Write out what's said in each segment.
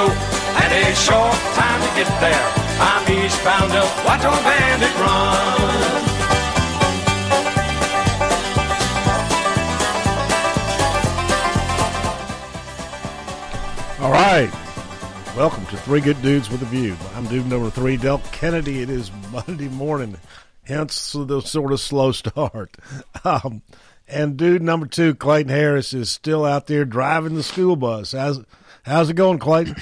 go and a short time to get there. I'm eastbound up, watch our bandit run. All right. Welcome to Three Good Dudes with a View. I'm dude number three, Del Kennedy. It is Monday morning, hence the sort of slow start. Um, and dude number two, Clayton Harris, is still out there driving the school bus. How's how's it going, Clayton?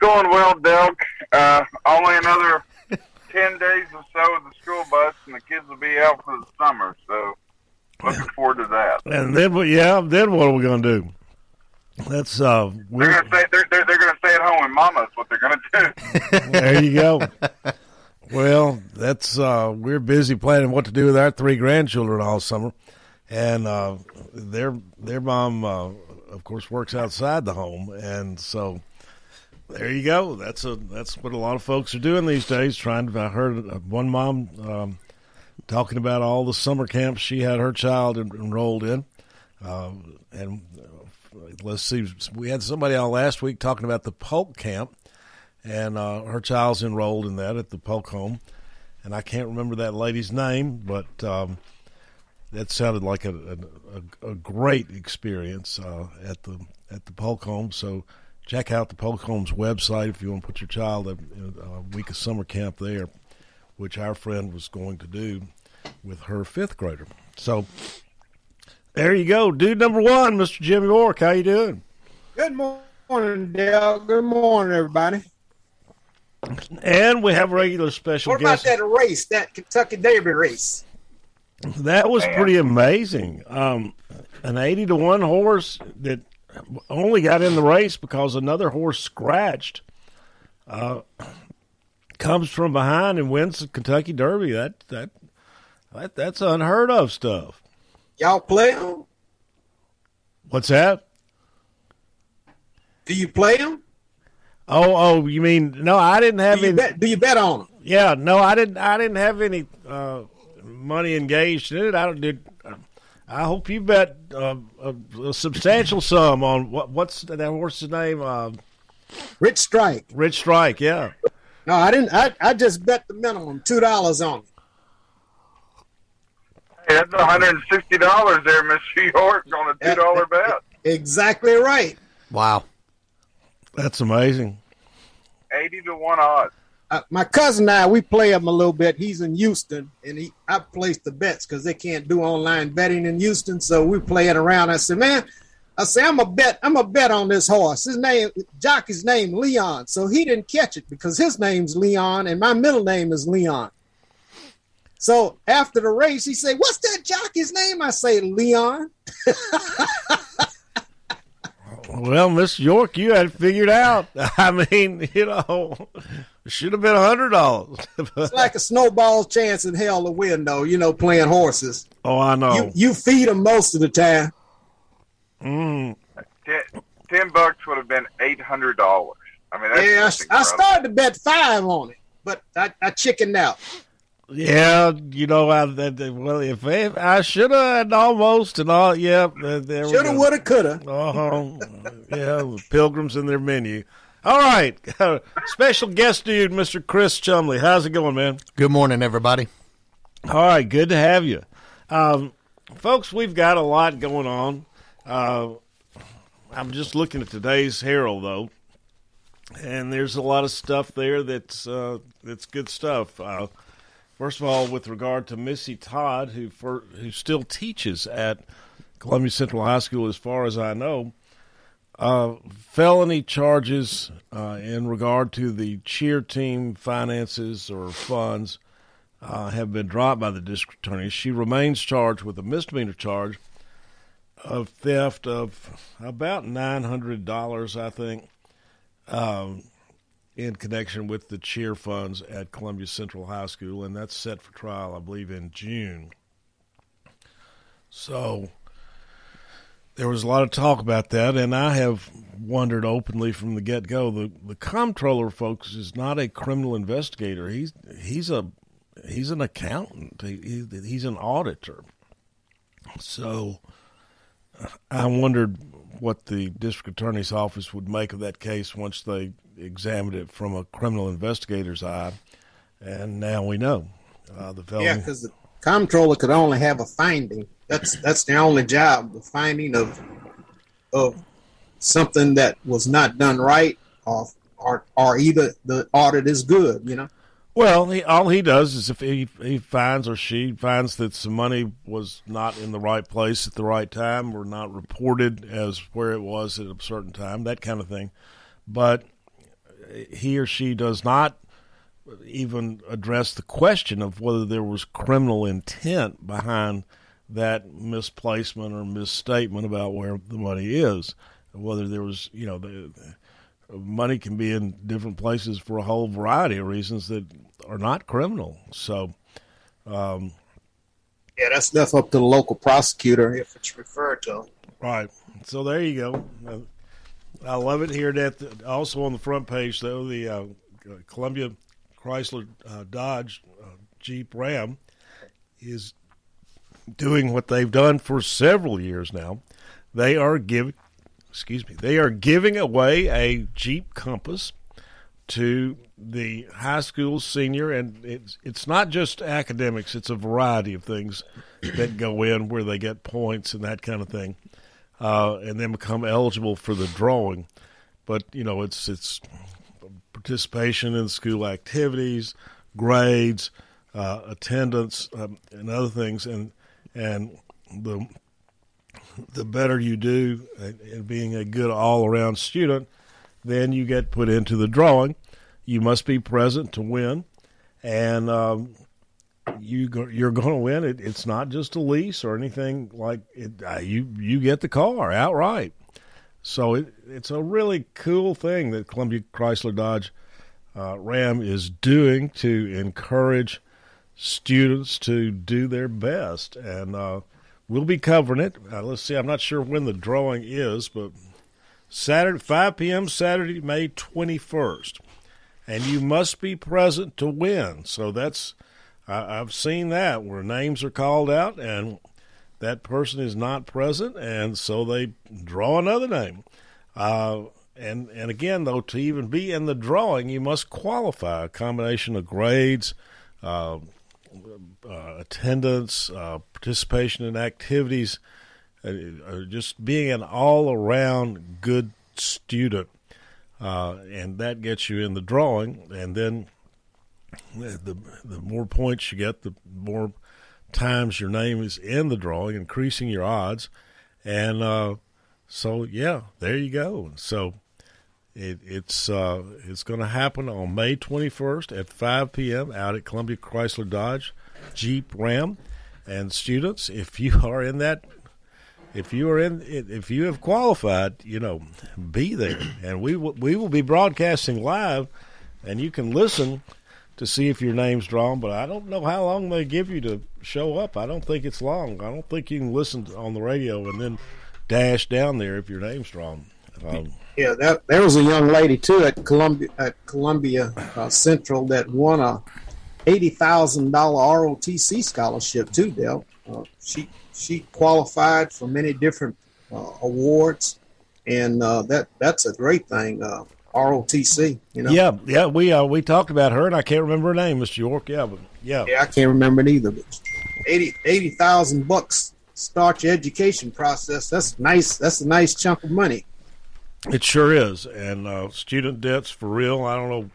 Going well, Delk. Uh, only another ten days or so of the school bus, and the kids will be out for the summer. So, looking forward to that. And then, yeah, then what are we going to do? That's uh, we're they're going to say they're, they're, they're going to stay at home with mama. mama's what they're going to do. there you go. Well, that's uh, we're busy planning what to do with our three grandchildren all summer, and uh, their their mom, uh, of course, works outside the home, and so there you go. That's a that's what a lot of folks are doing these days. Trying to, I heard one mom um, talking about all the summer camps she had her child enrolled in, uh, and uh, let's see, we had somebody on last week talking about the Polk camp and uh, her child's enrolled in that at the Polk home, and I can't remember that lady's name, but um, that sounded like a, a, a great experience uh, at the at the Polk home. So check out the Polk home's website if you want to put your child a, a week of summer camp there, which our friend was going to do with her fifth grader. So there you go, dude number one, Mr. Jimmy York. How you doing? Good morning, Dale. Good morning, everybody. And we have regular special what about that race, that Kentucky Derby race? That was pretty amazing. Um, an 80 to 1 horse that only got in the race because another horse scratched. Uh, comes from behind and wins the Kentucky Derby. That that, that that's unheard of stuff. Y'all play them? What's that? Do you play them? Oh, oh, you mean no? I didn't have do any. Bet, do you bet on them? Yeah, no, I didn't. I didn't have any uh, money engaged in it. I don't did. I hope you bet uh, a, a, substantial sum on what, what's that horse's name? Uh, Rich Strike. Rich Strike. Yeah. No, I didn't. I, I just bet the minimum two dollars on it. Hey, that's one hundred and sixty dollars there, Mister York, on a two dollar bet. Exactly right. Wow. That's amazing. 80 to 1 odds. Uh, my cousin and I, we play him a little bit. He's in Houston, and he I placed the bets because they can't do online betting in Houston. So we play it around. I said, man, I say I'm a bet. I'm a bet on this horse. His name, jockey's name, Leon. So he didn't catch it because his name's Leon, and my middle name is Leon. So after the race, he said, "What's that jockey's name?" I say, "Leon." Well, Miss York, you had figured out. I mean, you know, should have been a hundred dollars. it's like a snowball's chance in hell to win, though. You know, playing horses. Oh, I know. You, you feed them most of the time. Mm. Ten, ten bucks would have been eight hundred dollars. I mean, yeah, I, I, started to bet five on it, but I, I chickened out. Yeah, you know, I, well, if, if I should have almost and all, yeah, there should have, would have, could have. Oh, yeah, pilgrims in their menu. All right, special guest dude, Mr. Chris Chumley. How's it going, man? Good morning, everybody. All right, good to have you, um, folks. We've got a lot going on. Uh, I'm just looking at today's Herald, though, and there's a lot of stuff there that's uh, that's good stuff. Uh, First of all, with regard to Missy Todd, who for, who still teaches at Columbia Central High School, as far as I know, uh, felony charges uh, in regard to the cheer team finances or funds uh, have been dropped by the district attorney. She remains charged with a misdemeanor charge of theft of about nine hundred dollars, I think, um, in connection with the cheer funds at Columbia Central High School, and that's set for trial, I believe, in June. So there was a lot of talk about that, and I have wondered openly from the get go. The the comptroller, folks, is not a criminal investigator. He's he's a he's an accountant. He, he's an auditor. So I wondered what the district attorney's office would make of that case once they examined it from a criminal investigator's eye, and now we know. Uh, the fellow, yeah, because the comptroller could only have a finding. That's that's the only job, the finding of of something that was not done right, or or, or either the audit is good. You know. Well, he, all he does is if he, he finds or she finds that some money was not in the right place at the right time or not reported as where it was at a certain time, that kind of thing. But he or she does not even address the question of whether there was criminal intent behind that misplacement or misstatement about where the money is, whether there was, you know, the, money can be in different places for a whole variety of reasons that are not criminal. So, um, yeah, that's left up to the local prosecutor if it's referred to. Right. So there you go. I love it here. That also on the front page though, the uh, Columbia Chrysler uh, Dodge uh, Jeep Ram is doing what they've done for several years now. They are giving excuse me, they are giving away a Jeep Compass to the high school senior, and it's it's not just academics; it's a variety of things that go in where they get points and that kind of thing, uh, and then become eligible for the drawing. But you know, it's it's participation in school activities, grades, uh, attendance, um, and other things, and and the the better you do in being a good all around student, then you get put into the drawing. You must be present to win, and um, you go, you're going to win. It, it's not just a lease or anything like it. Uh, you you get the car outright. So it, it's a really cool thing that Columbia Chrysler Dodge uh, Ram is doing to encourage students to do their best and. Uh, We'll be covering it. Uh, let's see. I'm not sure when the drawing is, but Saturday, 5 p.m. Saturday, May 21st, and you must be present to win. So that's I, I've seen that where names are called out and that person is not present, and so they draw another name. Uh, and and again, though, to even be in the drawing, you must qualify a combination of grades. Uh, uh, attendance, uh, participation in activities, uh, just being an all around good student. Uh, and that gets you in the drawing. And then the, the more points you get, the more times your name is in the drawing, increasing your odds. And uh, so, yeah, there you go. So it, it's uh, it's going to happen on May 21st at 5 p.m. out at Columbia Chrysler Dodge Jeep Ram. And students, if you are in that, if you are in, if you have qualified, you know, be there, and we will we will be broadcasting live, and you can listen to see if your name's drawn. But I don't know how long they give you to show up. I don't think it's long. I don't think you can listen on the radio and then dash down there if your name's drawn. Um, yeah, that, there was a young lady too at Columbia at Columbia uh, Central that won a eighty thousand dollar ROTC scholarship too. Dale, uh, she she qualified for many different uh, awards, and uh, that that's a great thing. Uh, ROTC, you know. Yeah, yeah, we uh, we talked about her, and I can't remember her name, Mr. York. Yeah, but yeah, yeah, I can't remember it either. But 80 bucks start your education process. That's nice. That's a nice chunk of money. It sure is, and uh, student debts for real. I don't know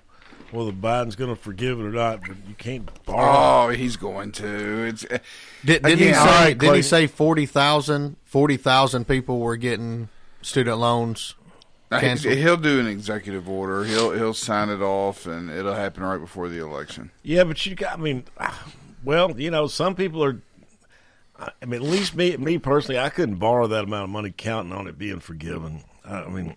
whether Biden's going to forgive it or not, but you can't borrow. Oh, he's going to. It's uh, did, not he say? Right, did he say 40,000 40, people were getting student loans? Canceled? He'll do an executive order. He'll he'll sign it off, and it'll happen right before the election. Yeah, but you got. I mean, well, you know, some people are. I mean, at least me, me personally, I couldn't borrow that amount of money counting on it being forgiven. I mean,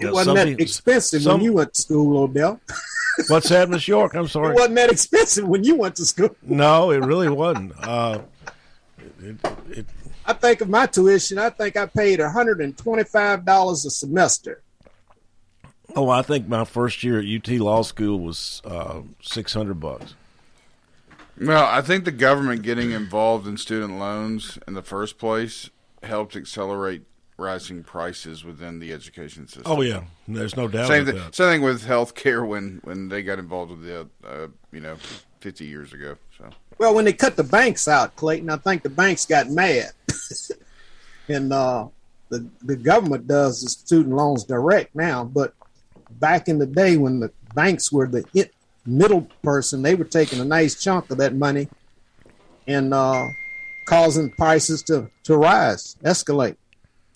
It wasn't that expensive some, when you went to school, Odell. what's that, Miss York? I'm sorry. It wasn't that expensive when you went to school. No, it really wasn't. Uh, it, it, I think of my tuition. I think I paid $125 a semester. Oh, I think my first year at UT Law School was uh, 600 bucks. Well, I think the government getting involved in student loans in the first place helped accelerate rising prices within the education system. Oh yeah, there's no doubt. Same thing. That. Same thing with healthcare when when they got involved with the uh, you know 50 years ago. So well, when they cut the banks out, Clayton, I think the banks got mad, and uh, the the government does the student loans direct now. But back in the day when the banks were the it, middle person, they were taking a nice chunk of that money and uh, causing prices to to rise, escalate.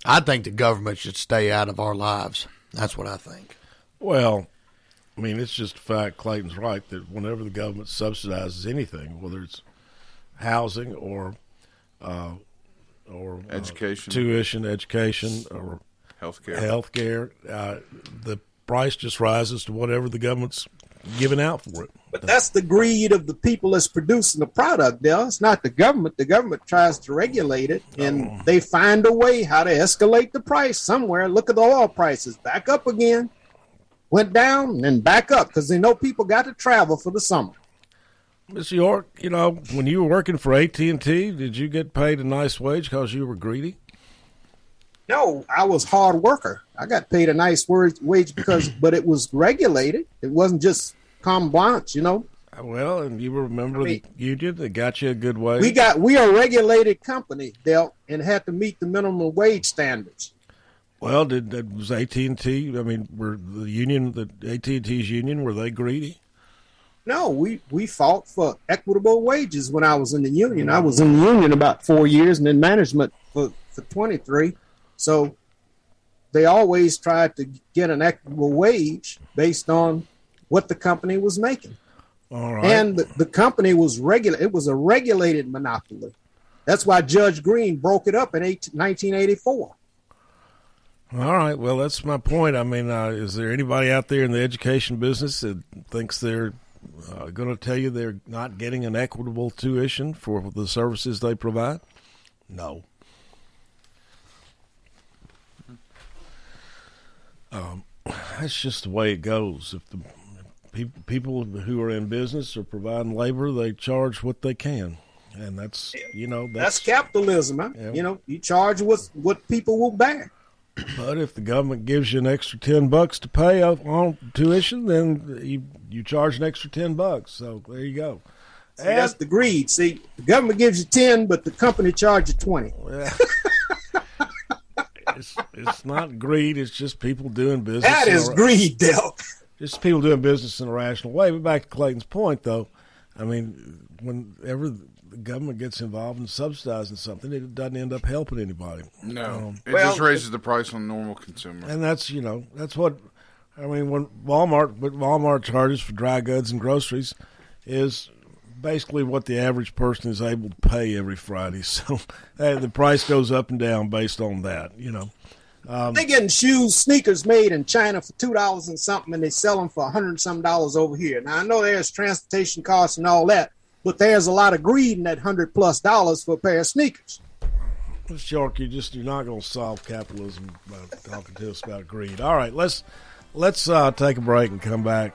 I think the government should stay out of our lives. That's what I think. Well, I mean, it's just a fact. Clayton's right that whenever the government subsidizes anything, whether it's housing or uh, or uh, education, uh, tuition, education, or healthcare, healthcare, uh, the price just rises to whatever the government's giving out for it. But that's the greed of the people that's producing the product, Dale. It's not the government. The government tries to regulate it, and oh. they find a way how to escalate the price somewhere. Look at the oil prices back up again, went down and back up because they know people got to travel for the summer. Miss York, you know, when you were working for AT and T, did you get paid a nice wage because you were greedy? No, I was hard worker. I got paid a nice wage because, but it was regulated. It wasn't just com blanche, you know. Uh, well, and you remember I mean, the union that got you a good wage. We got we are a regulated company, dealt and had to meet the minimum wage standards. Well, did that was AT and T? I mean, were the union, the AT and T's union, were they greedy? No, we we fought for equitable wages when I was in the union. I was in the union about four years and in management for for twenty three. So they always tried to get an equitable wage based on what the company was making. And the, the company was regular. It was a regulated monopoly. That's why Judge Greene broke it up in 18, 1984. All right. Well, that's my point. I mean, uh, is there anybody out there in the education business that thinks they're uh, going to tell you they're not getting an equitable tuition for the services they provide? No. Um, that's just the way it goes. If the people people who are in business or providing labor, they charge what they can, and that's you know that's, that's capitalism. Huh? Yeah. You know, you charge what what people will bear. But if the government gives you an extra ten bucks to pay on tuition, then you you charge an extra ten bucks. So there you go. See, that's the greed. See, the government gives you ten, but the company charges twenty. Yeah. it's it's not greed. It's just people doing business. That is greed, Dale. Just people doing business in a rational way. But back to Clayton's point, though, I mean, whenever the government gets involved in subsidizing something, it doesn't end up helping anybody. No, um, it well, just raises the price on normal consumer. And that's you know that's what I mean. When Walmart, what Walmart charges for dry goods and groceries is basically what the average person is able to pay every Friday. So the price goes up and down based on that, you know. Um, they getting shoes, sneakers made in China for two dollars and something, and they sell them for a hundred some dollars over here. Now I know there's transportation costs and all that, but there's a lot of greed in that hundred plus dollars for a pair of sneakers. Mr. York, you just you're not going to solve capitalism by talking to us about greed. All right, let's let's uh, take a break and come back.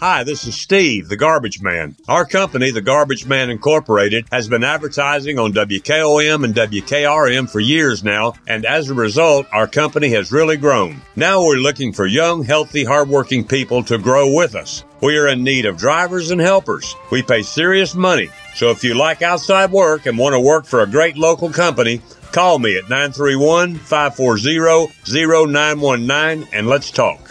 Hi, this is Steve, the Garbage Man. Our company, the Garbage Man Incorporated, has been advertising on WKOM and WKRM for years now, and as a result, our company has really grown. Now we're looking for young, healthy, hardworking people to grow with us. We are in need of drivers and helpers. We pay serious money. So if you like outside work and want to work for a great local company, call me at 931 540 0919 and let's talk.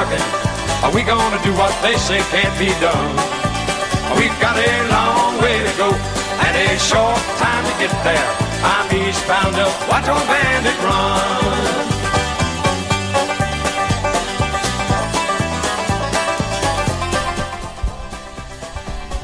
Trucking. Are we gonna do what they say can't be done? We've got a long way to go and a short time to get there. I'm eastbound up, watch old bandit run.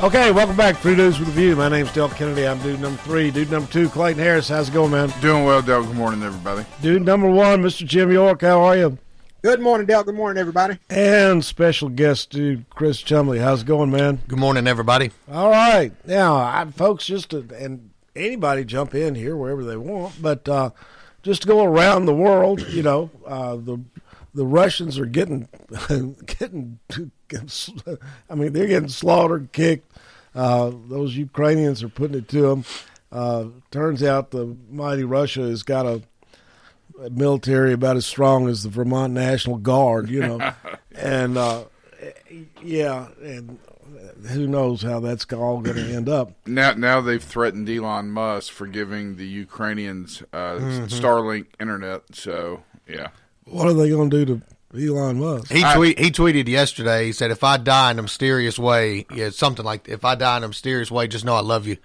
Okay, welcome back. Three Dudes with a View. My name's Del Kennedy. I'm dude number three. Dude number two, Clayton Harris. How's it going, man? Doing well, Del. Good morning, everybody. Dude number one, Mr. Jim York. How are you? Good morning, Dale. Good morning, everybody. And special guest, dude, Chris Chumley. How's it going, man? Good morning, everybody. All right. Now, I, folks, just to, and anybody jump in here wherever they want, but uh, just to go around the world, you know, uh, the the Russians are getting getting, getting I mean, they're getting slaughtered, kicked. Uh, those Ukrainians are putting it to them. Uh, turns out the mighty Russia has got a, a, military about as strong as the Vermont National Guard, you know, and uh, yeah, and who knows how that's all going to end up. Now, now they've threatened Elon Musk for giving the Ukrainians uh, mm-hmm. Starlink internet. So yeah. What are they going to do to Elon Musk? He tweet he tweeted yesterday. He said, "If I die in a mysterious way, yeah, something like if I die in a mysterious way, just know I love you."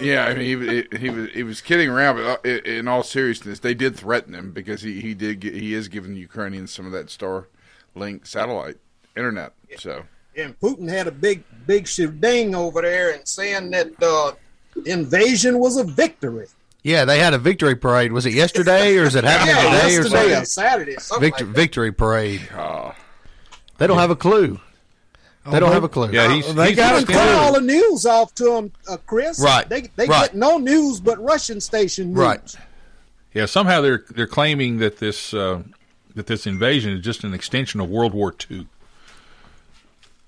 Yeah, I mean, he, he was he was kidding around, but uh, in all seriousness, they did threaten him because he he did get, he is giving the Ukrainians some of that Starlink satellite internet. So and Putin had a big big shivding over there and saying that uh, invasion was a victory. Yeah, they had a victory parade. Was it yesterday or is it happening yeah, today yesterday or something? or Saturday? Something Victor, like victory parade. Oh. They don't have a clue. They don't have a clue. Yeah, he's, they got to cut all the news off to them, uh, Chris. Right. They they right. get no news but Russian station news. Right. Yeah. Somehow they're they're claiming that this uh, that this invasion is just an extension of World War II.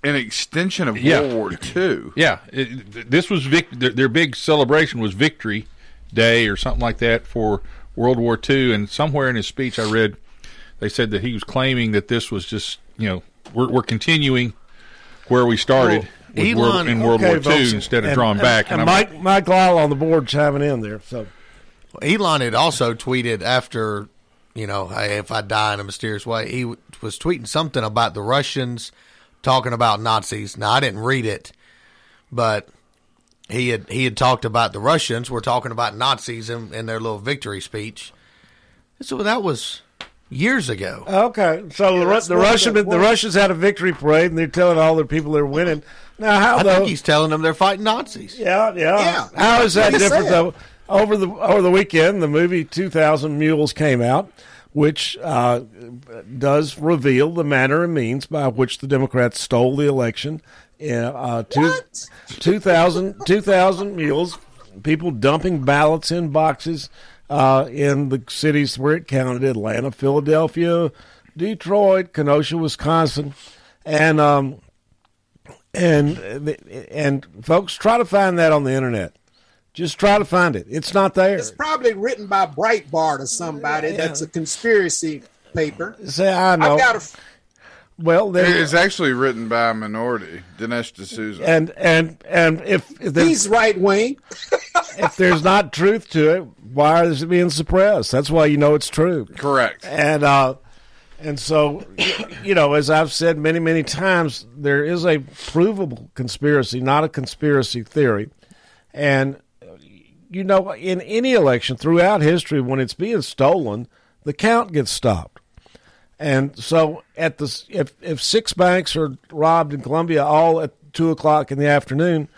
an extension of Yeah. World War II. Yeah, it, this was vic- their, their big celebration was Victory Day or something like that for World War II. And somewhere in his speech, I read they said that he was claiming that this was just you know we're, we're continuing where we started with Elon- World, in World okay, War folks, II instead of and- drawing and- back. And, I'm- Mike Mike Lyle on the board chiming in there. So Elon had also tweeted after, you know, hey, if I die in a mysterious way, he w- was tweeting something about the Russians talking about Nazis. Now I didn't read it, but he had he had talked about the Russians were talking about Nazis in, in their little victory speech. So that was years ago. okay, so the, Ru- the Russian the- the Russians had a victory parade, and they're telling all their people they're winning. Now how I though? think he's telling them they're fighting Nazis. Yeah, yeah. Yeah, How is that that's what he different said. though? Over the over the weekend, the movie Two Thousand Mules came out, which uh, does reveal the manner and means by which the Democrats stole the election. In, uh, two, 2000, 2,000 mules, people dumping ballots in boxes uh, in the cities where it counted: Atlanta, Philadelphia, Detroit, Kenosha, Wisconsin, and um, and and folks try to find that on the internet. Just try to find it. It's not there. It's probably written by Breitbart or somebody that's a conspiracy paper. Say I know. I've got a well, there, It's actually written by a minority, Dinesh D'Souza. and and and if, if He's right wing. if there's not truth to it, why is it being suppressed? That's why you know it's true. Correct. And uh, and so you know, as I've said many many times, there is a provable conspiracy, not a conspiracy theory, and you know, in any election throughout history, when it's being stolen, the count gets stopped. And so, at the if if six banks are robbed in Columbia all at two o'clock in the afternoon,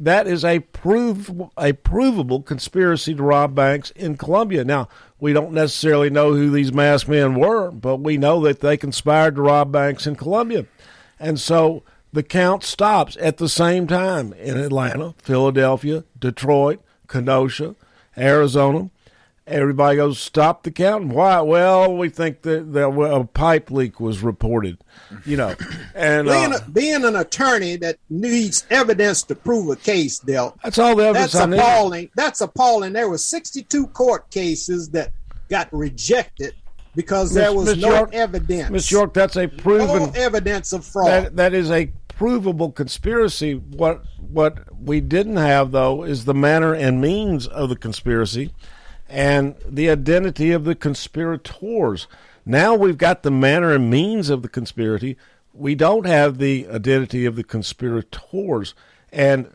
that is a prove a provable conspiracy to rob banks in Columbia. Now we don't necessarily know who these masked men were, but we know that they conspired to rob banks in Columbia, and so the count stops at the same time in Atlanta, Philadelphia, Detroit, Kenosha, Arizona. Everybody goes, stop the counting. Why? Well, we think that, that a pipe leak was reported, you know. And being, uh, a, being an attorney that needs evidence to prove a case, Del. That's all the evidence That's I need. appalling. That's appalling. There were 62 court cases that got rejected because there was Miss no York- evidence. Miss York, that's a proven no evidence of fraud. That, that is a provable conspiracy. What what we didn't have though is the manner and means of the conspiracy, and the identity of the conspirators. Now we've got the manner and means of the conspiracy. We don't have the identity of the conspirators, and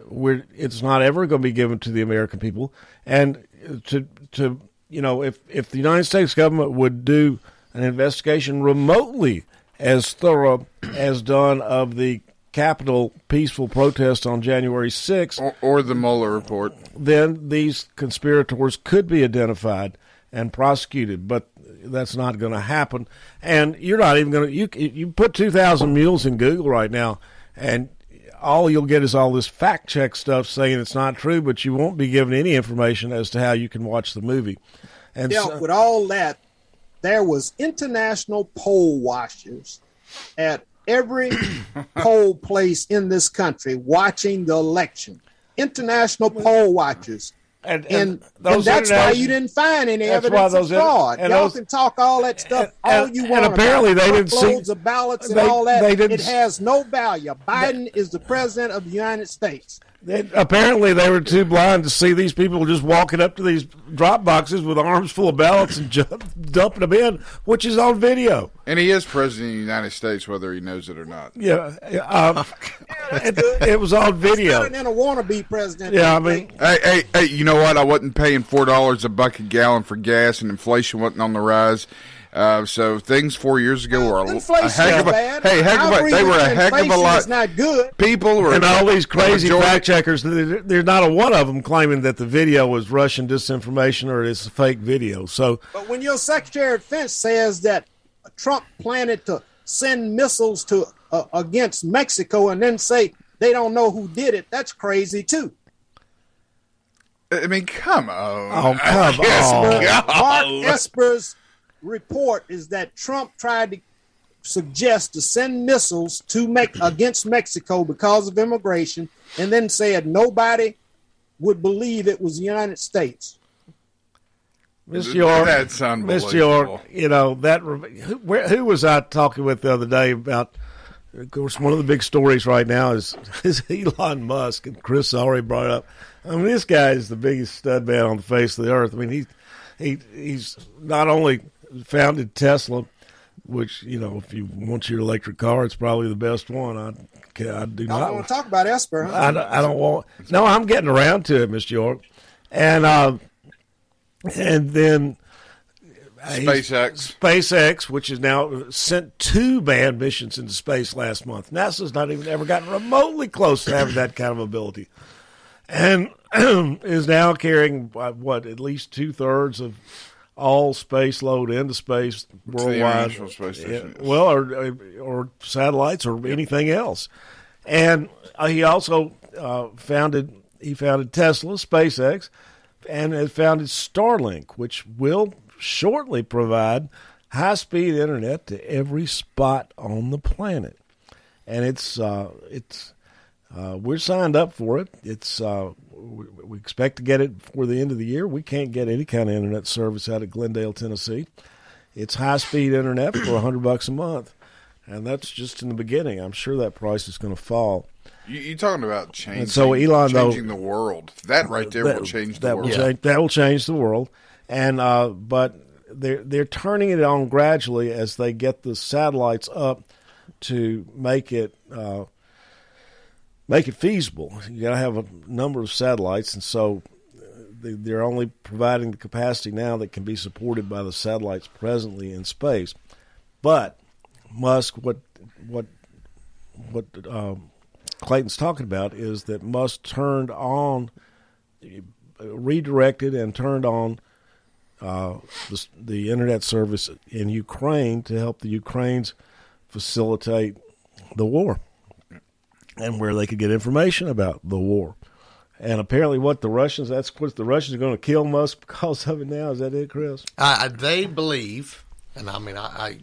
it's not ever going to be given to the American people. And to to you know, if if the United States government would do an investigation remotely as thorough as done of the Capitol peaceful protest on January 6th, or, or the Mueller report, then these conspirators could be identified and prosecuted. But that's not going to happen. And you're not even going to you you put 2,000 mules in Google right now, and all you'll get is all this fact check stuff saying it's not true, but you won't be given any information as to how you can watch the movie. And dealt so- with all that, there was international poll watchers at every poll place in this country watching the election. International poll watchers. And, and, and those that's why you didn't find any evidence of fraud. and Y'all those- can talk all that stuff all and- you and want. apparently about they didn't see- of ballots and they- all that. they didn't it has no value. Biden is the president of the United States. They- apparently, they were too blind to see these people just walking up to these drop boxes with arms full of ballots and jump, dumping them in, which is on video. and he is president of the United States, whether he knows it or not. Yeah, um, it, it was on video. Better than a wannabe president. Yeah, I mean, Hey, hey, hey! You know what? I wasn't paying four dollars a buck a gallon for gas, and inflation wasn't on the rise. Uh, so things four years ago were a, a heck of a bad. hey, heck of a, they were a heck of a lot. is not good. People were and all these crazy majority- fact checkers, there's not a one of them claiming that the video was Russian disinformation or it's a fake video. So, But when your Secretary of Defense says that Trump planned to send missiles to uh, against Mexico and then say they don't know who did it, that's crazy too. I mean, come on. Oh, come on. Mark Esper's report is that Trump tried to suggest to send missiles to make against Mexico because of immigration, and then said nobody would believe it was the United States. Miss York, That's Miss York, you know that. Who, where, who was I talking with the other day about? Of course, one of the big stories right now is is Elon Musk, and Chris already brought it up. I mean, this guy is the biggest stud man on the face of the earth. I mean, he he he's not only founded Tesla, which you know, if you want your electric car, it's probably the best one. I I do not don't want to talk about Esper. Huh? I don't, I don't want. No, I'm getting around to it, Miss York, and uh, and then uh, he's- SpaceX. SpaceX, which is now sent two manned missions into space last month. NASA's not even ever gotten remotely close to having that kind of ability, and is now carrying uh, what at least two thirds of all space load into space worldwide. Space Station, Yeah, well, or or satellites or anything else. And uh, he also uh, founded he founded Tesla, SpaceX, and has founded Starlink, which will shortly provide high speed internet to every spot on the planet. And it's uh, it's uh, we're signed up for it. It's uh, we, we expect to get it before the end of the year. We can't get any kind of internet service out of Glendale, Tennessee. It's high speed internet for a hundred bucks a month, and that's just in the beginning. I'm sure that price is going to fall. You, you're talking about changing, And so Elon, though- changing the world. That right there that, will change the that world. Will change, that will change the world, and uh, but they're they're turning it on gradually as they get the satellites up to make it uh, make it feasible. You got to have a number of satellites, and so they- they're only providing the capacity now that can be supported by the satellites presently in space. But Musk, what what what um, Clayton's talking about is that Musk turned on, redirected and turned on uh, the, the internet service in Ukraine to help the Ukrainians facilitate the war and where they could get information about the war. And apparently, what the Russians, that's what the Russians are going to kill Musk because of it now. Is that it, Chris? I, I- they believe, and I mean, I, I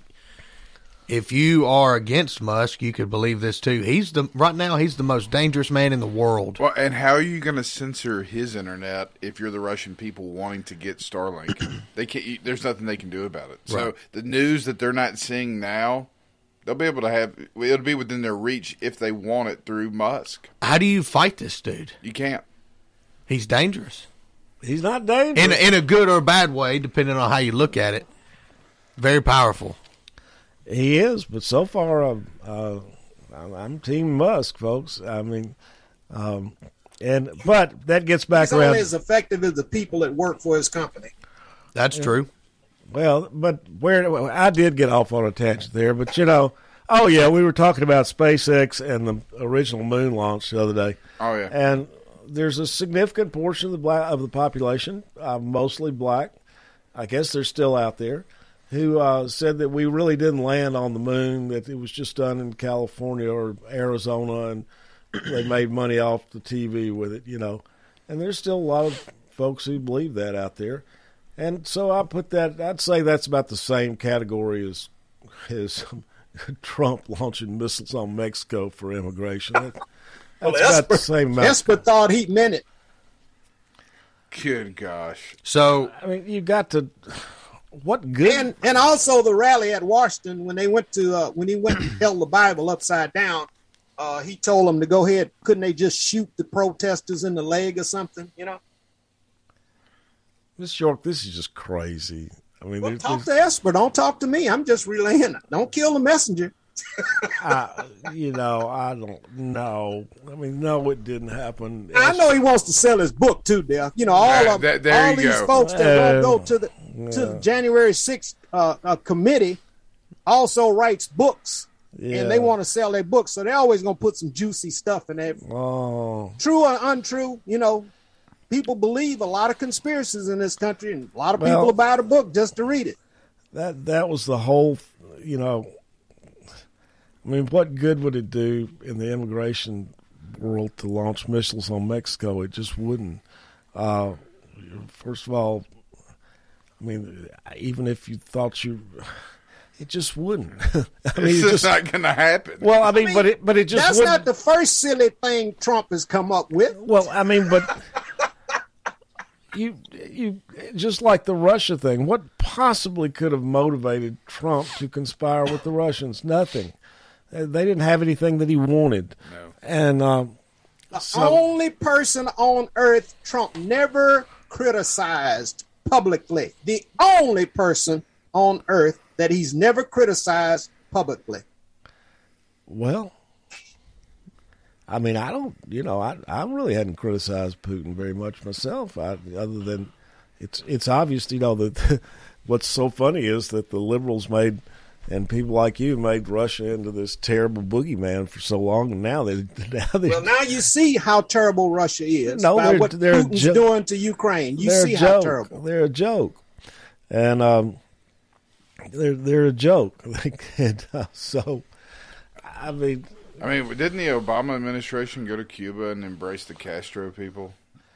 if you are against Musk, you could believe this too. He's the right now. He's the most dangerous man in the world. Well, and how are you going to censor his internet if you're the Russian people wanting to get Starlink? they can't. There's nothing they can do about it. So the news that they're not seeing now, they'll be able to have. It'll be within their reach if they want it through Musk. How do you fight this dude? You can't. He's dangerous. He's not dangerous in a, in a good or bad way, depending on how you look at it. Very powerful. He is, but so far, uh, uh, I'm- I'm Team Musk, folks. I mean, um, and but that gets back He's around. only as effective as the people that work for his company. That's true. Well, but where I did get off on a tangent there, but you know, oh yeah, we were talking about SpaceX and the original moon launch the other day. Oh yeah, and there's a significant portion of the black of the population, uh, mostly black. I guess they're still out there, who uh, said that we really didn't land on the moon; that it was just done in California or Arizona, and they made money off the TV with it. You know, and there's still a lot of folks who believe that out there. And so I put that. I'd say that's about the same category as as Trump launching missiles on Mexico for immigration. That, that's about the same amount. Esper thought he meant it. Good gosh. So I mean, you got to. What good? And and also the rally at Washington when they went to uh, when he went and held the Bible upside down. Uh, he told them to go ahead. Couldn't they just shoot the protesters in the leg or something? You know. Miss York, this is just crazy. I mean, Well, there- talk there's- to Esper. Don't talk to me. I'm just relaying. Don't kill the messenger. I, you know, I don't know. I mean, no, it didn't happen. I know he wants to sell his book too, Dale. You know, all That- of that- there all you these go. folks that Uh, go to the to the January sixth uh, uh, committee also writes books, Yeah. and they want to sell their books, so they're always going to put some juicy stuff in there. Oh, True or untrue, you know, people believe a lot of conspiracies in this country, and a lot of Well- people buy the book just to read it. that that was the whole. You know, I mean, what good would it do in the immigration world to launch missiles on Mexico? It just wouldn't. Uh, first of all, I mean, even if you thought you, It just wouldn't. I it's just, not going to happen. Well, I mean, but it but it just That's wouldn't. not the first silly thing Trump has come up with. Well, I mean, but you you just like the Russia thing. What possibly could have motivated Trump to conspire with the Russians? Nothing. Uh, They didn't have anything that he wanted. No. And um, The so only person on earth Trump never criticized publicly. The only person on earth that he's never criticized publicly. well, I mean, I don't. You know, I I really hadn't criticized Putin very much myself. I, other than it's it's obvious, you know, that what's so funny is that the liberals made. And people like you made Russia into this terrible boogeyman for so long, and now they now they Well, now you see how terrible Russia is No, by they're- what they're Putin's jo- doing to Ukraine. You see how terrible. They're a joke, and um, they're they're a joke. and, uh, so, I mean, I mean, didn't the Obama administration go to Cuba and embrace the Castro people?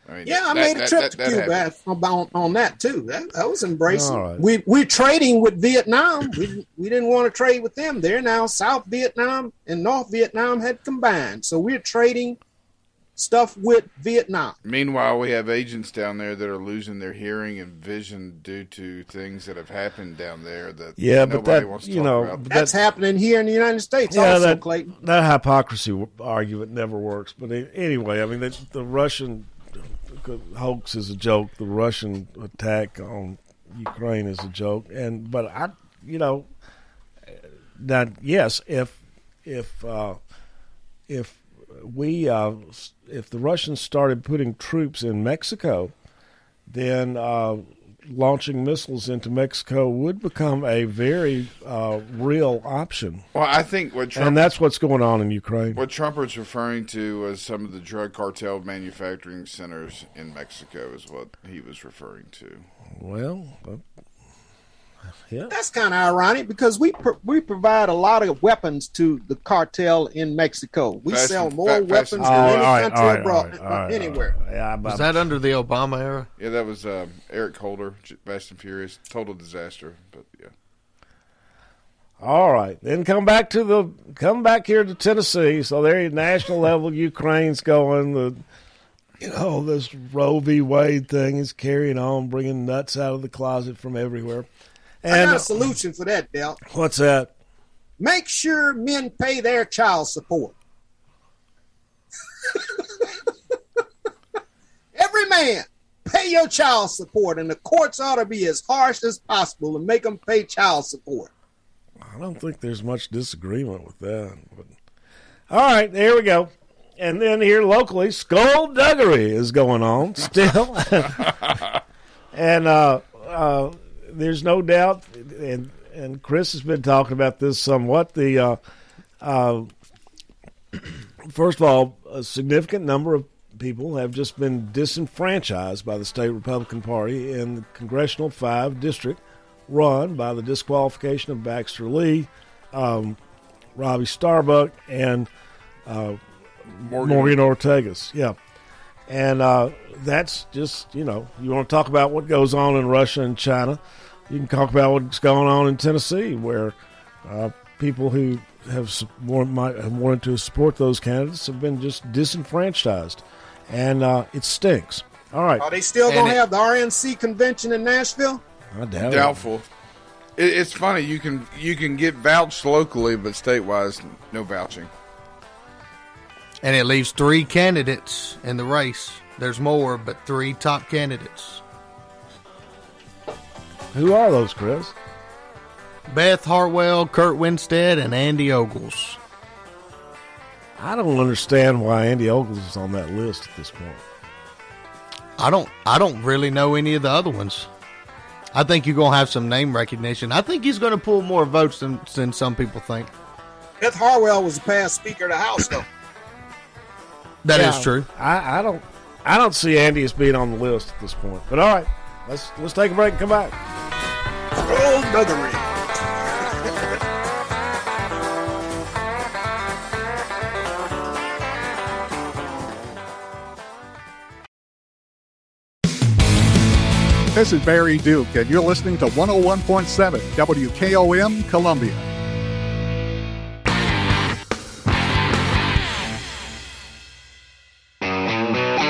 I mean, Yeah, I that- made a trip that- to that Cuba happened. on, on that too. That, that was embracing. All right. We we're trading with Vietnam. We we didn't want to trade with them. They're now South Vietnam and North Vietnam had combined. So we're trading stuff with Vietnam. Meanwhile, we have agents down there that are losing their hearing and vision due to things that have happened down there that Yeah, but nobody that- wants to you talk know, about. but That's happening here in the United States yeah, also, that Clayton. that hypocrisy argument never works. But anyway, I mean, the, the Russian hoax is a joke. The Russian attack on Ukraine is a joke. And but I, you know, that yes, if if uh, if we uh, if the Russians started putting troops in Mexico, then uh, launching missiles into Mexico would become a very uh, real option. Well, I think what Trump and that's what's going on in Ukraine. What Trump was referring to was some of the drug cartel manufacturing centers in Mexico, is what he was referring to. Well, uh, yeah. That's kind of ironic because we pro- we provide a lot of weapons to the cartel in Mexico. We Fast sell more fa- weapons fast than furious. any All right, country all right, abroad, all right, all right, anywhere. Yeah, Was that under the Obama era? Yeah, that was uh, Eric Holder, Fast and Furious, total disaster. But yeah, All right, then come back to the come back here to Tennessee. So there, at national level, Ukraine's going. The you know this Roe v. Wade thing is carrying on, bringing nuts out of the closet from everywhere. I And got a solution for that, Del. what's that? Make sure men pay their child support. Every man, pay your child support, and the courts ought to be as harsh as possible and make them pay child support. I don't think there's much disagreement with that. But all right, there we go. And then here locally, skullduggery is going on still, and uh, uh, there's no doubt. And and Chris has been talking about this somewhat. The uh, uh, first of all, a significant number of people have just been disenfranchised by the state Republican Party in the congressional five district run by the disqualification of Baxter Lee, um, Robbie Starbuck, and uh, Morgan. Morgan. Ortagus. Yeah. And uh, that's just, you know, you want to talk about what goes on in Russia and China. You can talk about what's going on in Tennessee, where uh, people who have, want, might have wanted to support those candidates have been just disenfranchised. And uh, it stinks. All right. Are they still going to have the RNC convention in Nashville? I doubt doubtful. It, it's funny you can you can get vouched locally, but statewide, no vouching. And it leaves three candidates in the race. There's more, but three top candidates. Who are those, Chris? Beth Harwell, Kurt Winstead, and Andy Ogles. I don't understand why Andy Ogles is on that list at this point. I don't I don't really know any of the other ones. I think you're gonna have some name recognition. I think he's gonna pull more votes than, than some people think. Beth Harwell was the past Speaker of the House, though. That is Yeah, true. I, I don't I don't see Andy as being on the list at this point. But all right, let's let's take a break and come back. Skullduggery. This is Barry Duke, and you're listening to 101.7 WKOM Columbia.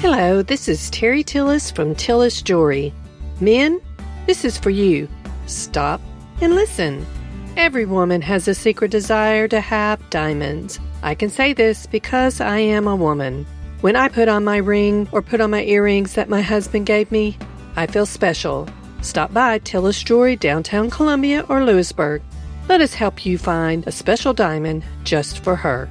Hello, this is Terry Tillis from Tillis Jewelry. Men, this is for you. Stop and listen. Every woman has a secret desire to have diamonds. I can say this because I am a woman. When I put on my ring or put on my earrings that my husband gave me, I feel special. Stop by Tillis Jewelry downtown Columbia or Lewisburg. Let us help you find a special diamond just for her.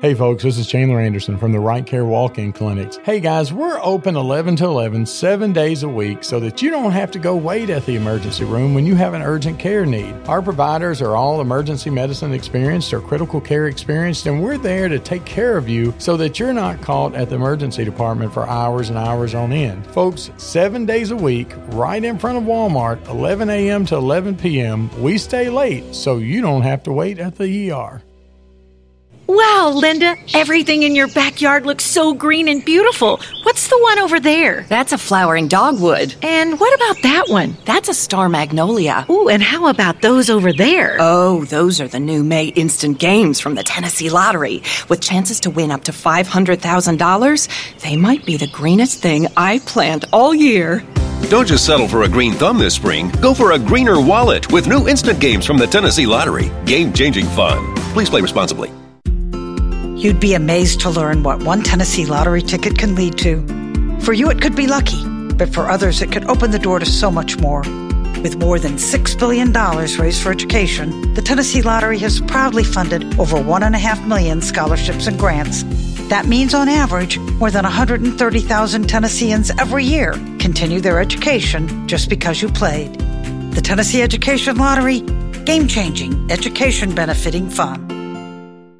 Hey folks, this is Chandler Anderson from the Right Care Walk-In Clinics. Hey guys, we're open 11 to 11, 7 days a week so that you don't have to go wait at the emergency room when you have an urgent care need. Our providers are all emergency medicine experienced or critical care experienced and we're there to take care of you so that you're not caught at the emergency department for hours and hours on end. Folks, 7 days a week, right in front of Walmart, 11 a.m. to 11 p.m. We stay late so you don't have to wait at the ER. Wow, Linda, everything in your backyard looks so green and beautiful. What's the one over there? That's a flowering dogwood. And what about that one? That's a star magnolia. Ooh, and how about those over there? Oh, those are the new May instant games from the Tennessee Lottery. With chances to win up to $500,000, they might be the greenest thing I plant all year. Don't just settle for a green thumb this spring. Go for a greener wallet with new instant games from the Tennessee Lottery. Game changing fun. Please play responsibly. You'd be amazed to learn what one Tennessee lottery ticket can lead to. For you, it could be lucky, but for others, it could open the door to so much more. With more than $6 billion raised for education, the Tennessee Lottery has proudly funded over 1.5 million scholarships and grants. That means, on average, more than 130,000 Tennesseans every year continue their education just because you played. The Tennessee Education Lottery, game changing, education benefiting fun.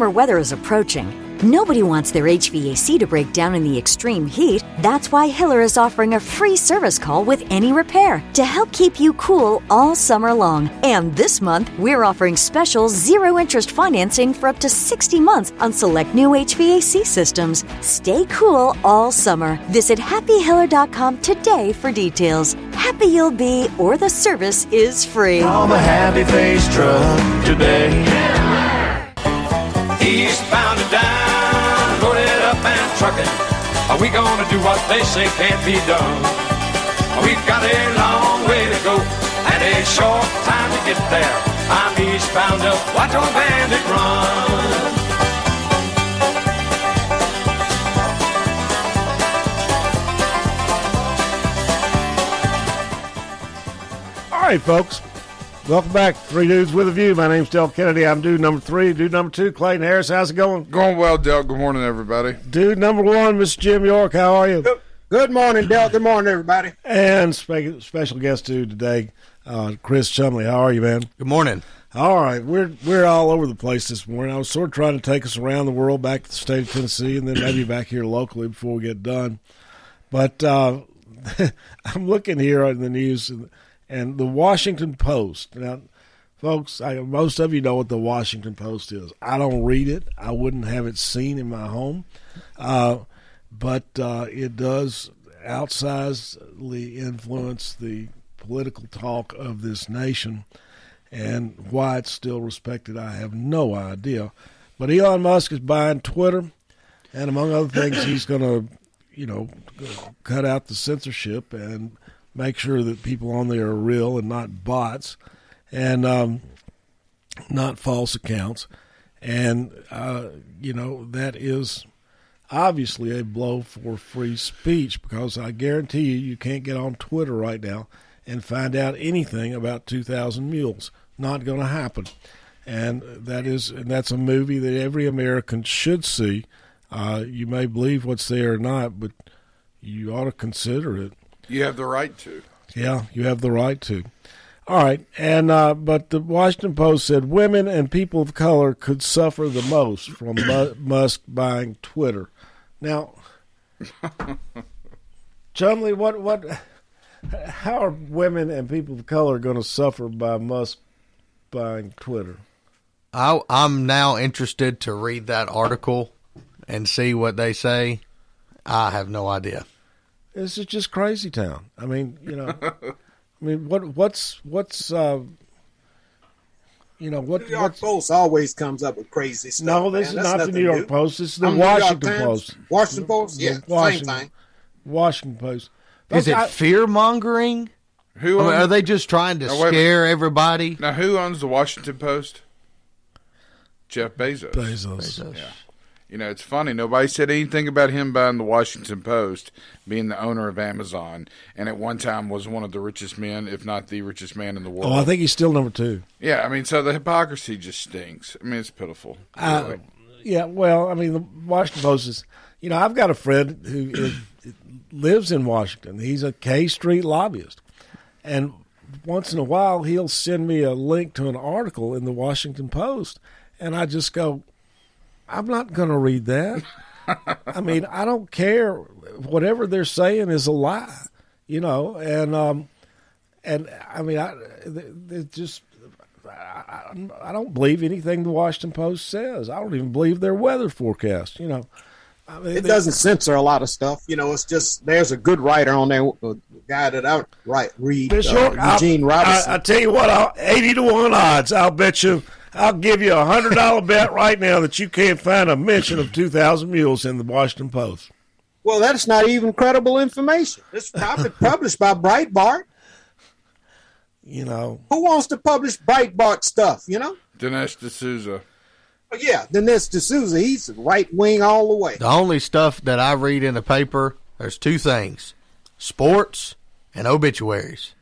summer weather is approaching. Nobody wants their HVAC to break down in the extreme heat. That's why Hiller is offering a free service call with any repair to help keep you cool all summer long. And this month, we're offering special zero interest financing for up to 60 months on select new HVAC systems. Stay cool all summer. Visit happyhiller.com today for details. Happy you'll be, or the service is free. Call the Happy Face Truck today. Eastbound and down, load it up and truck it. Are we gonna do what they say can't be done? We've got a long way to go and a short time to get there. I'm eastbound up, watch on bandit run. All right, folks. Welcome back. Three Dudes with a View. My name's Del Kennedy. I'm dude number three. Dude number two, Clayton Harris. How's it going? Going well, Del. Good morning, everybody. Dude number one, Mr. Jim York. How are you? Good morning, Del. Good morning, everybody. And spe- special guest dude today, uh, Chris Chumley. How are you, man? Good morning. All right, we're we're all over the place this morning. I was sort of trying to take us around the world, back to the state of Tennessee, and then maybe back here locally before we get done. But uh, I'm looking here on the news, and, and the Washington Post. Now, folks, I, most of you know what the Washington Post is. I don't read it. I wouldn't have it seen in my home, uh, but uh, it does outsizedly influence the political talk of this nation. And why it's still respected, I have no idea. But Elon Musk is buying Twitter, and among other things, he's going to, you know, cut out the censorship and make sure that people on there are real and not bots, and um, not false accounts. And uh, you know that is obviously a blow for free speech because I guarantee you, you can't get on Twitter right now and find out anything about 2,000 Mules. Not going to happen. And that is, and that's a movie that every American should see. Uh, you may believe what's there or not, but you ought to consider it. You have the right to. Yeah, you have the right to. All right, and uh, but the Washington Post said women and people of color could suffer the most from Musk buying Twitter. Now, Chumley, what what? How are women and people of color going to suffer by Musk buying Twitter? I, I'm now interested to read that article and see what they say. I have no idea. This is just crazy town. I mean, you know, I mean, what what's what's uh, you know what? New York Post always comes up with crazy stuff. No, this man. is That's not the New York new. Post. This is the I'm Washington Times. Post. Washington Post, The yeah, Washington, same thing. Washington Post. Is it fear mongering? Who I mean, are they just trying to Now, scare everybody? Now, who owns the Washington Post? Jeff Bezos. Bezos. Yeah. You know, it's funny. Nobody said anything about him buying the Washington Post, being the owner of Amazon, and at one time was one of the richest men, if not the richest man in the world. Oh, I think he's still number two. Yeah, I mean, so the hypocrisy just stinks. I mean, it's pitiful. Uh, yeah, well, I mean, the Washington Post is. You know, I've got a friend who is, lives in Washington. He's a K Street lobbyist, and once in a while he'll send me a link to an article in the Washington Post, and I just go, "I'm not going to read that." I mean, I don't care. Whatever they're saying is a lie, you know, and um, and I mean, I it just. I, I don't believe anything the Washington Post says. I don't even believe their weather forecast. You know, I mean, It they- doesn't censor a lot of stuff. You know, it's just there's a good writer on there, a guy that I write read, uh, York, Eugene Robinson. I, I tell you what, I'll, eighty to one odds. I'll bet you. I'll give you a hundred dollar bet right now that you can't find a mention of two thousand mules in the Washington Post. well, that's not even credible information. It's probably published by Breitbart. You know, Who wants to publish Breitbart stuff? You know, Dinesh D'Souza. but yeah, then there's D'Souza. He's right wing all the way. The only stuff that I read in the paper, there's two things sports and obituaries.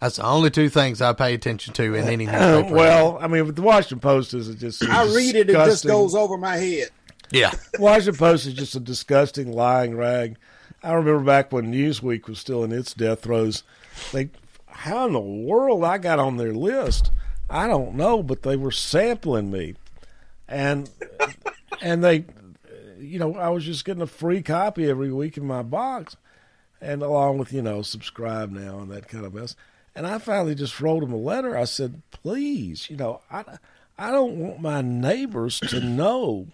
That's the only two things I pay attention to in any Uh, newspaper. well, I mean, but the Washington Post is just. I read it; it just goes over my head. yeah. Washington Post is just a disgusting lying rag. I remember back when Newsweek was still in its death throes. They, how in the world I got on their list? I don't know, but they were sampling me, and and they, you know, I was just getting a free copy every week in my box, and along with you know subscribe now and that kind of mess. And I finally just wrote him a letter. I said, please, you know, I I don't want my neighbors to know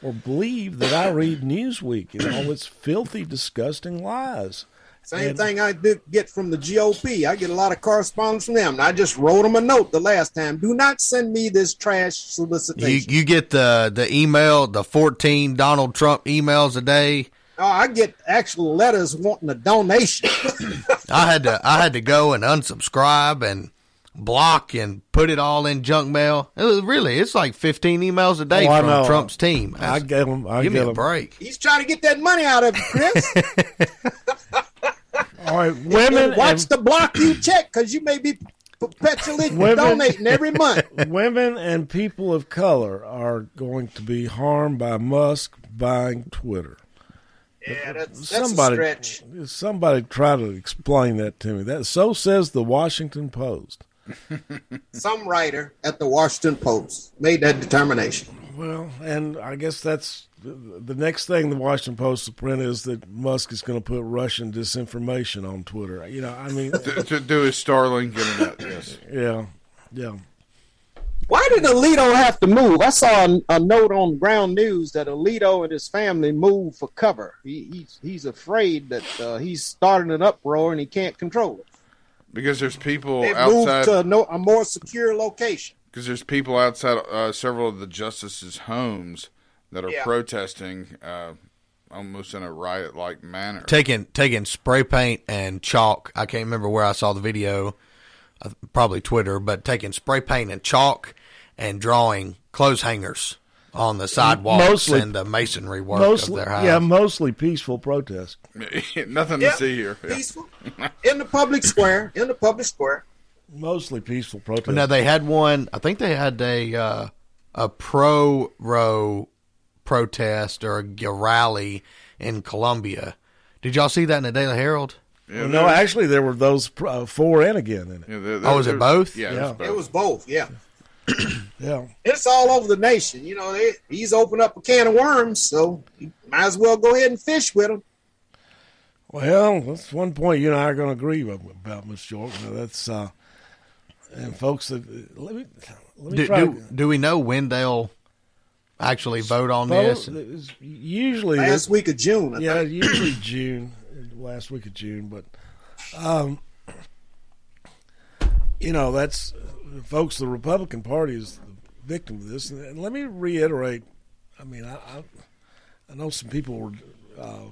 or believe that I read Newsweek and all its filthy, disgusting lies. Same And- thing I did get from the GOP. I get a lot of correspondence from them. And I just wrote them a note the last time. Do not send me this trash You, solicitation. you get the, the email, the 14 Donald Trump emails a day. oh, I get actual letters wanting a donation. I had to I had to go and unsubscribe and block and put it all in junk mail. It was really it's like 15 emails a day Oh, from. Trump's team. I get them. I Give me a a 'em. break. He's trying to get that money out of you, Chris. All right, women. And watch and- the block you check because you may be perpetually Women- donating every month. women and people of color are going to be harmed by Musk buying Twitter. Yeah, uh, that's, that's somebody, a stretch. somebody try to explain that to me. That so says the Washington Post. Some writer at the Washington Post made that determination. Well, and I guess that's the next thing the Washington Post will print is that Musk is going to put Russian disinformation on Twitter. You know, I mean, to, to do his Starlink internet. Yes. Yeah, yeah. Why did Alito have to move? I saw a, a, note on Ground News that Alito and his family moved for cover. He, he's he's afraid that uh, he's starting an uproar and he can't control it. Because there's people they outside moved to a, no, a more secure location. Because there's people outside uh, several of the justices' homes that are Yeah. protesting, uh, almost in a riot-like manner. taking taking spray paint and chalk. I can't remember where I saw the video, uh, probably Twitter, but taking spray paint and chalk and drawing clothes hangers on the sidewalks Mostly- and the masonry work mostly, of their house. yeah, mostly peaceful protest. Nothing Yeah, to see here. Yeah. Peaceful in the public square. In the public square. Mostly peaceful protest. But no, they had one. I think they had a uh, a pro row protest or a, rally in Columbia. Did y'all see that in the Daily Herald? Well, no, actually, there were those uh, for and again in it. Oh, was it both? Yeah, Yeah. It was both. Yeah. Yeah. It's all over the nation. You know, they, he's opened up a can of worms, so you might as well go ahead and fish with him. Well, that's one point you and I are going to agree with, about, Miss York. Now, That's uh, and folks let me let me Do, try. do, do we know when they'll actually vote on this? Vote is usually Last week of June. I yeah, think. usually June, last week of June. But, um, you know, that's folks. The Republican Party is the victim of this. And, and let me reiterate. I mean, I I, I know some people were. Uh,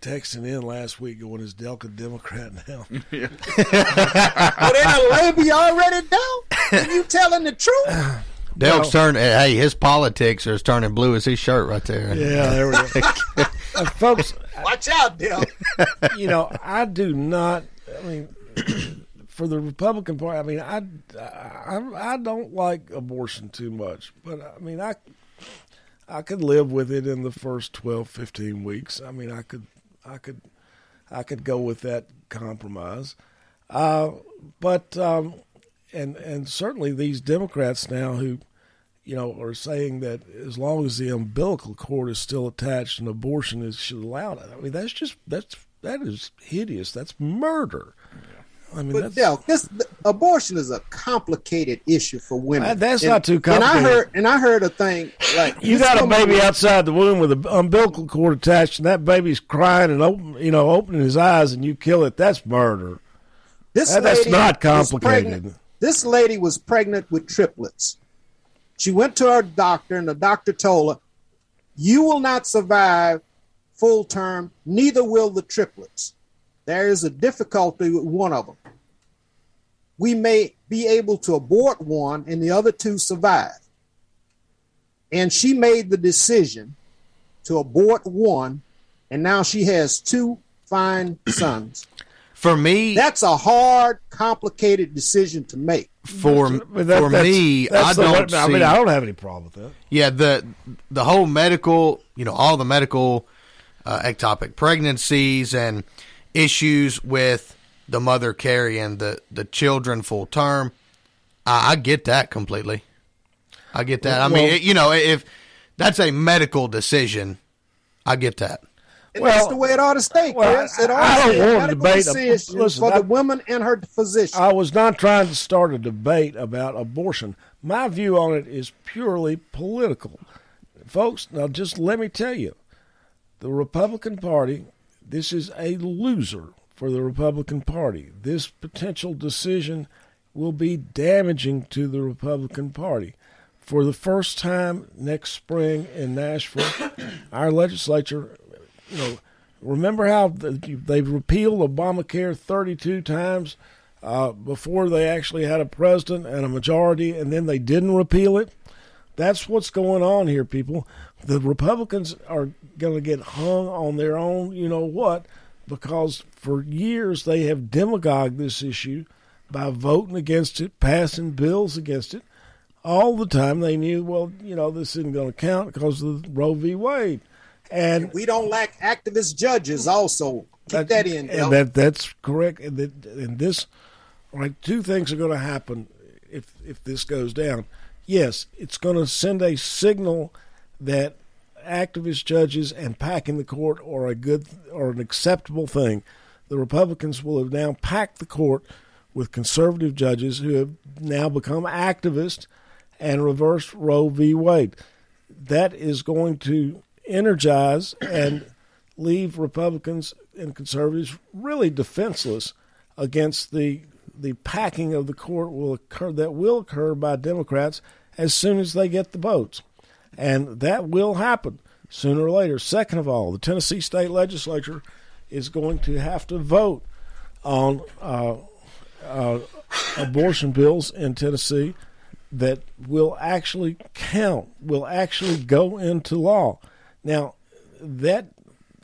Texting in last week, going is Delca Democrat now? oh, they done label you already down? Are you telling the truth? Delk's turn. Hey, his politics are turning blue as his shirt right there. Yeah, there we go. Uh, folks, Watch out, Dale. you know, I do not. I mean, for the Republican Party, I mean, I, I, I don't like abortion too much, but I mean, I, I could live with it in the first 12, 15 weeks. I mean, I could, I could, I could go with that compromise. Uh, but um, and and certainly these Democrats now who, you know, are saying that as long as the umbilical cord is still attached and abortion is should allow it. I mean, that's just that's that is hideous. That's murder. I mean, But Del, this abortion is a complicated issue for women. Uh, that's And- not too complicated. And I heard, and I heard a thing like you got a baby outside the womb with an umbilical cord attached, and that baby's crying and open, you know, opening his eyes, and you kill it. That's murder. This That- that's not complicated. This lady was pregnant with triplets. She went to her doctor, and the doctor told her, "You will not survive full term. Neither will the triplets. There is a difficulty with one of them. We may be able to abort one, and the other two survive." And she made the decision to abort one, and now she has two fine sons. For me, That's a hard, complicated decision to make. for that- for that's- me, that's I don't. way- I see, mean, I don't have any problem with that. Yeah, the the whole medical, you know, all the medical uh, ectopic pregnancies and issues with the mother carrying the the children full term. I, I get that completely. I get that. I mean, Well- you know, if that's a medical decision, I get that. And that's the way it ought to stay, Chris. It ought I don't want to debate. Listen, for I- the woman and her physician. I was not trying to start a debate about abortion. My view on it is purely political. Folks, now just let me tell you the Republican Party, this is a loser for the Republican Party. This potential decision will be damaging to the Republican Party. For the first time next spring in Nashville, our legislature, you know, remember how they've repealed Obamacare 32 times uh, before they actually had a president and a majority, and then they didn't repeal it? That's what's going on here, people. The Republicans are going to get hung on their own, you know what, because for years they have demagogued this issue by voting against it, passing bills against it. All the time they knew, well, you know, this isn't going to count because of Roe v. Wade. And we don't lack activist judges also. Keep that in, and that that's correct. And, that, and this, like, two things are going to happen if if this goes down. yes, it's going to send a signal that activist judges and packing the court are a good or an acceptable thing. The Republicans will have now packed the court with conservative judges who have now become activists and reversed Roe v. Wade. That is going to energize and leave Republicans and conservatives really defenseless against the the packing of the court will occur that will occur by Democrats as soon as they get the votes. And that will happen sooner or later. Second of all, the Tennessee state legislature is going to have to vote on uh, uh, abortion bills in Tennessee that will actually count, will actually go into law. Now, that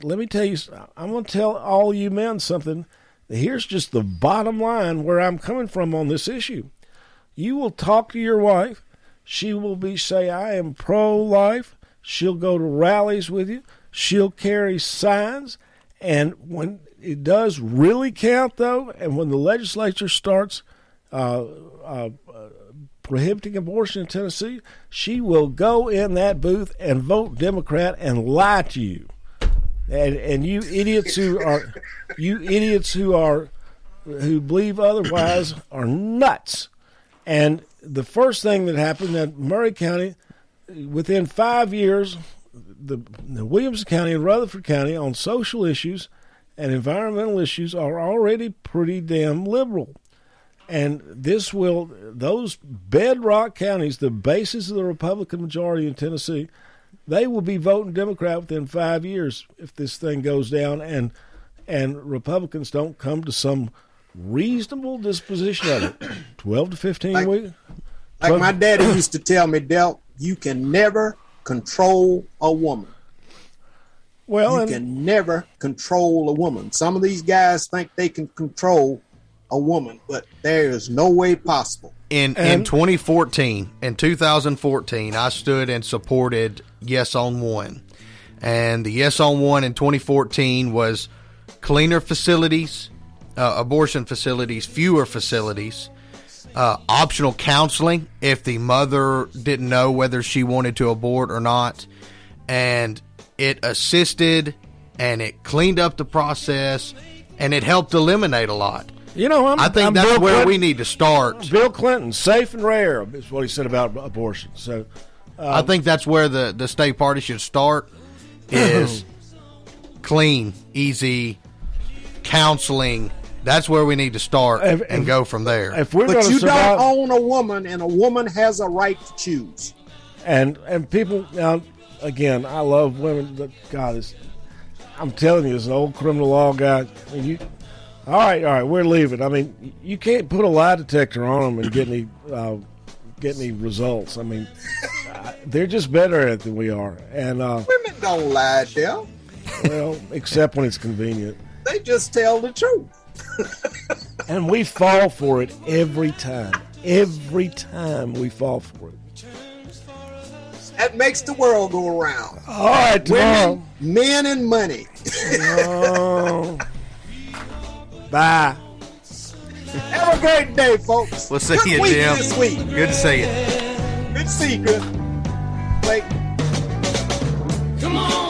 let me tell you, I'm going to tell all you men something. Here's just the bottom line where I'm coming from on this issue. You will talk to your wife. She will be say, "I am pro-life." She'll go to rallies with you. She'll carry signs, and when it does really count, though, and when the legislature starts uh, uh, prohibiting abortion in Tennessee, she will go in that booth and vote Democrat and lie to you. And and you idiots who are you idiots who are who believe otherwise are nuts. And the first thing that happened at Maury County, within five years, the, the Williamson County and Rutherford County on social issues and environmental issues are already pretty damn liberal. And this will, those bedrock counties, the basis of the Republican majority in Tennessee, they will be voting Democrat within five years if this thing goes down and and Republicans don't come to some reasonable disposition of it. Twelve to fifteen Like- weeks. Like my daddy used to tell me, Del, you can never control a woman. Well, you and- can never control a woman. Some of these guys think they can control a woman, but there is no way possible. In in 2014, in 2014, I stood and supported Yes on One, and the Yes on One in 2014 was cleaner facilities, uh, abortion facilities, fewer facilities, uh, optional counseling if the mother didn't know whether she wanted to abort or not, and it assisted and it cleaned up the process and it helped eliminate a lot. You know, I'm, I think I'm that's Bill where Clinton. we need to start. Bill Clinton, safe and rare is what he said about abortion. So, I um, think that's where the, the state party should start is clean, easy counseling. That's where we need to start If- and if- go from there. If we're but you don't own a woman, and a woman has a right to choose. and and people now again, I love women, but God is, I'm telling you, as an old criminal law guy, you. All right, all right, we're leaving. I mean, you can't put a lie detector on them and get any uh, get any results. I mean, they're just better at it than we are, and uh, Women don't lie, Del. well, except when it's convenient. They just tell the truth. And we fall for it every time. Every time we fall for it. That makes the world go around. All right, tomorrow. Women, men, and money. Oh. Bye. Have a great day, folks. We'll see Good you, week Jim. This week. Good to see you. Good to see you, good. Wait. Come on,